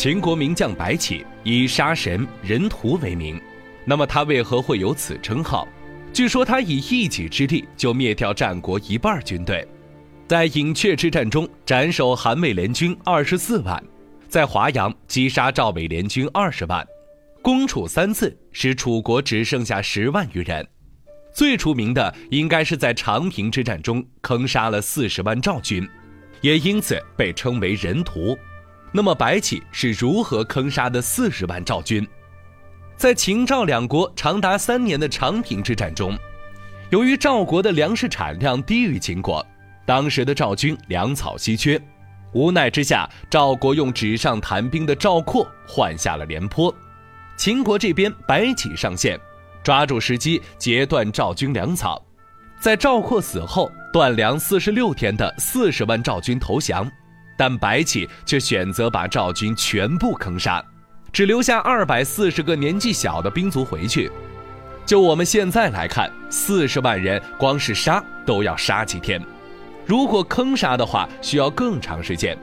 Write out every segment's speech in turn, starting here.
秦国名将白起以杀神人屠为名，那么他为何会有此称号？据说他以一己之力就灭掉战国一半军队，在饮阙之战中斩首韩魏联军二十四万，在华阳击杀赵魏联军二十万，攻楚三次，使楚国只剩下十万余人。最出名的应该是在长平之战中坑杀了四十万赵军，也因此被称为人屠。那么白起是如何坑杀的四十万赵军？在秦赵两国长达三年的长平之战中，由于赵国的粮食产量低于秦国，当时的赵军粮草稀缺，无奈之下，赵国用纸上谈兵的赵括换下了廉颇。秦国这边白起上线。抓住时机截断赵军粮草，在赵括死后断粮四十六天的四十万赵军投降，但白起却选择把赵军全部坑杀，只留下二百四十个年纪小的兵卒回去。就我们现在来看，四十万人光是杀都要杀几天，如果坑杀的话需要更长时间。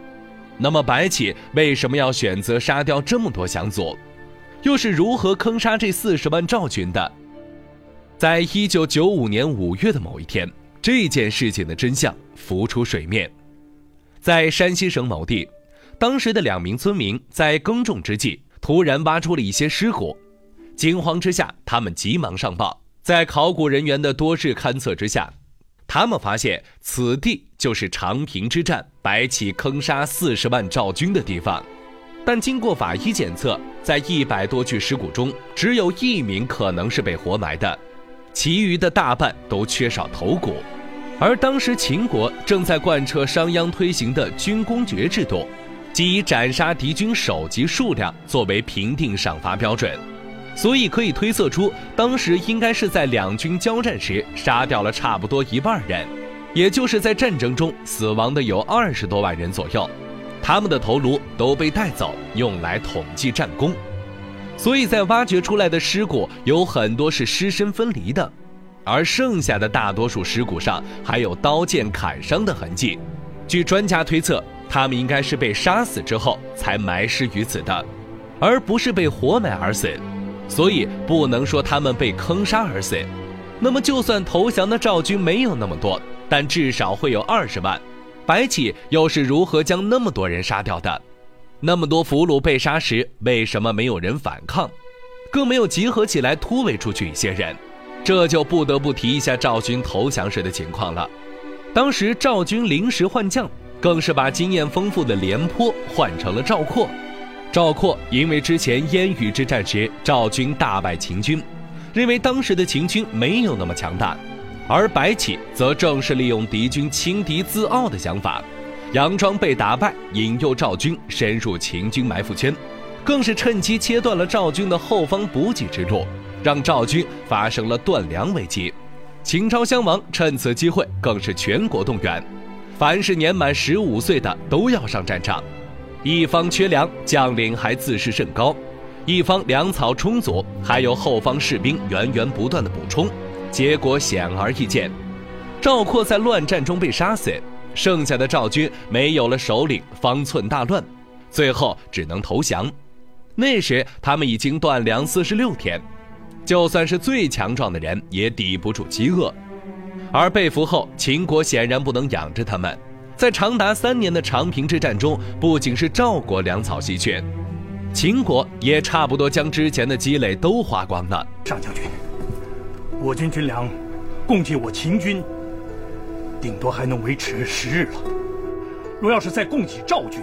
那么白起为什么要选择杀掉这么多降卒？又是如何坑杀这四十万赵军的？在一九九五年五月的某一天，这件事情的真相浮出水面。在山西省某地，当时的两名村民在耕种之际，突然挖出了一些尸骨。惊慌之下，他们急忙上报。在考古人员的多日勘测之下，他们发现此地就是长平之战白起坑杀四十万赵军的地方。但经过法医检测，在一百多具尸骨中，只有一名可能是被活埋的，其余的大半都缺少头骨。而当时秦国正在贯彻商鞅推行的军功爵制度，即以斩杀敌军首级数量作为评定赏罚标准，所以可以推测出，当时应该是在两军交战时杀掉了差不多一半人，也就是在战争中死亡的有二十多万人左右。他们的头颅都被带走，用来统计战功，所以在挖掘出来的尸骨有很多是尸身分离的，而剩下的大多数尸骨上还有刀剑砍伤的痕迹。据专家推测，他们应该是被杀死之后才埋尸于此的，而不是被活埋而死，所以不能说他们被坑杀而死。那么，就算投降的赵军没有那么多，但至少会有二十万。白起又是如何将那么多人杀掉的？那么多俘虏被杀时，为什么没有人反抗，更没有集合起来突围出去一些人？这就不得不提一下赵军投降时的情况了。当时赵军临时换将，更是把经验丰富的廉颇换成了赵括。赵括因为之前烟雨之战时赵军大败秦军，认为当时的秦军没有那么强大。而白起则正是利用敌军轻敌自傲的想法，佯装被打败，引诱赵军深入秦军埋伏圈，更是趁机切断了赵军的后方补给之路，让赵军发生了断粮危机。秦昭襄王趁此机会更是全国动员，凡是年满十五岁的都要上战场。一方缺粮，将领还自视甚高；一方粮草充足，还有后方士兵源源不断的补充。结果显而易见，赵括在乱战中被杀死，剩下的赵军没有了首领，方寸大乱，最后只能投降。那时他们已经断粮四十六天，就算是最强壮的人也抵不住饥饿。而被俘后，秦国显然不能养着他们，在长达三年的长平之战中，不仅是赵国粮草稀缺，秦国也差不多将之前的积累都花光了。上将军。我军军粮，供给我秦军，顶多还能维持十日了。若要是再供给赵军，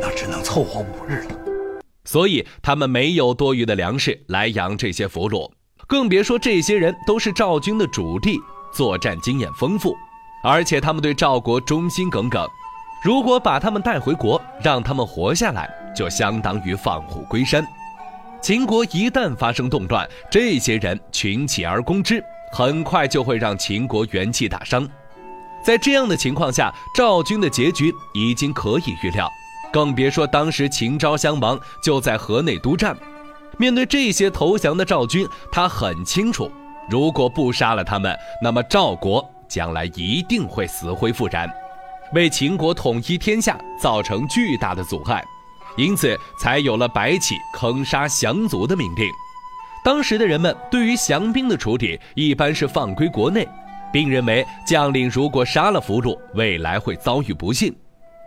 那只能凑合五日了。所以他们没有多余的粮食来养这些俘虏，更别说这些人都是赵军的主力，作战经验丰富，而且他们对赵国忠心耿耿。如果把他们带回国，让他们活下来，就相当于放虎归山。秦国一旦发生动乱，这些人群起而攻之，很快就会让秦国元气大伤。在这样的情况下，赵军的结局已经可以预料，更别说当时秦昭襄王就在河内督战。面对这些投降的赵军，他很清楚，如果不杀了他们，那么赵国将来一定会死灰复燃，为秦国统一天下造成巨大的阻碍。因此才有了白起坑杀降卒的命令。当时的人们对于降兵的处理一般是放归国内，并认为将领如果杀了俘虏，未来会遭遇不幸，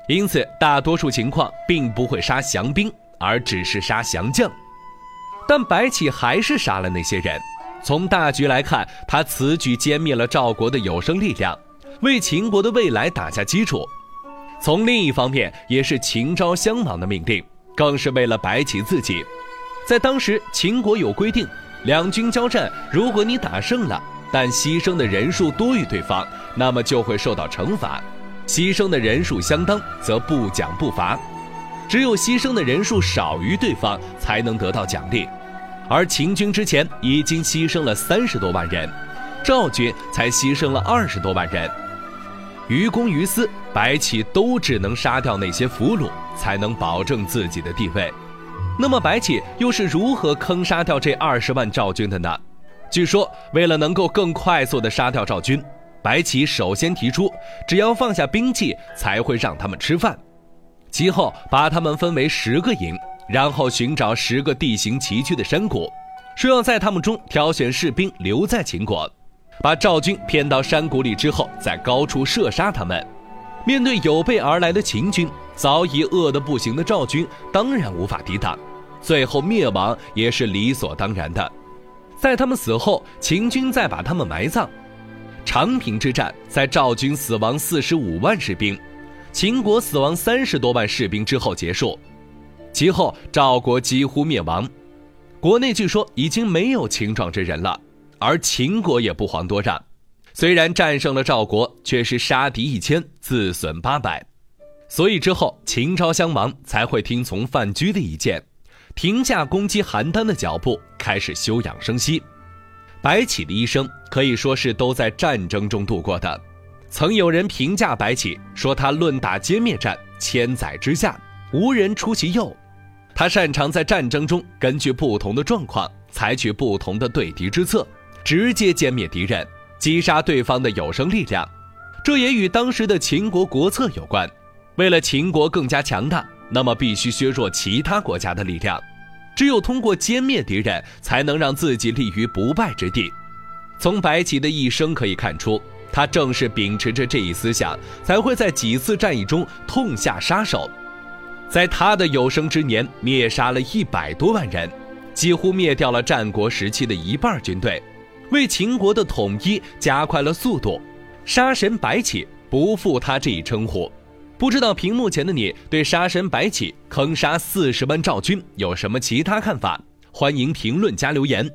因此大多数情况并不会杀降兵，而只是杀降将。但白起还是杀了那些人。从大局来看，他此举歼灭了赵国的有生力量，为秦国的未来打下基础。从另一方面，也是秦昭襄王的命令，更是为了白起自己。在当时，秦国有规定，两军交战，如果你打胜了，但牺牲的人数多于对方，那么就会受到惩罚；牺牲的人数相当，则不奖不罚。只有牺牲的人数少于对方，才能得到奖励。而秦军之前已经牺牲了三十多万人，赵军才牺牲了二十多万人。于公于私，白起都只能杀掉那些俘虏，才能保证自己的地位。那么白起又是如何坑杀掉这二十万赵军的呢？据说，为了能够更快速地杀掉赵军，白起首先提出，只要放下兵器，才会让他们吃饭。其后把他们分为十个营。然后寻找十个地形崎岖的山谷，说要在他们中挑选士兵留在秦国，把赵军骗到山谷里之后，在高处射杀他们。面对有备而来的秦军，早已饿得不行的赵军当然无法抵挡，最后灭亡也是理所当然的。在他们死后，秦军再把他们埋葬。长平之战，在赵军死亡四十五万士兵，秦国死亡三十多万士兵之后结束。其后，赵国几乎灭亡，国内据说已经没有青壮之人了。而秦国也不遑多让，虽然战胜了赵国，却是杀敌一千，自损八百。所以之后，秦昭襄王才会听从范雎的意见，停下攻击邯郸的脚步，开始休养生息。白起的一生可以说是都在战争中度过的。曾有人评价白起说：“他论打歼灭战，千载之下。”无人出其右，他擅长在战争中根据不同的状况采取不同的对敌之策，直接歼灭敌人，击杀对方的有生力量。这也与当时的秦国国策有关。为了秦国更加强大，那么必须削弱其他国家的力量。只有通过歼灭敌人，才能让自己立于不败之地。从白起的一生可以看出，他正是秉持着这一思想，才会在几次战役中痛下杀手。在他的有生之年，灭杀了一百多万人，几乎灭掉了战国时期的一半军队，为秦国的统一加快了速度。杀神白起不负他这一称呼。不知道屏幕前的你对杀神白起坑杀四十万赵军有什么其他看法？欢迎评论加留言。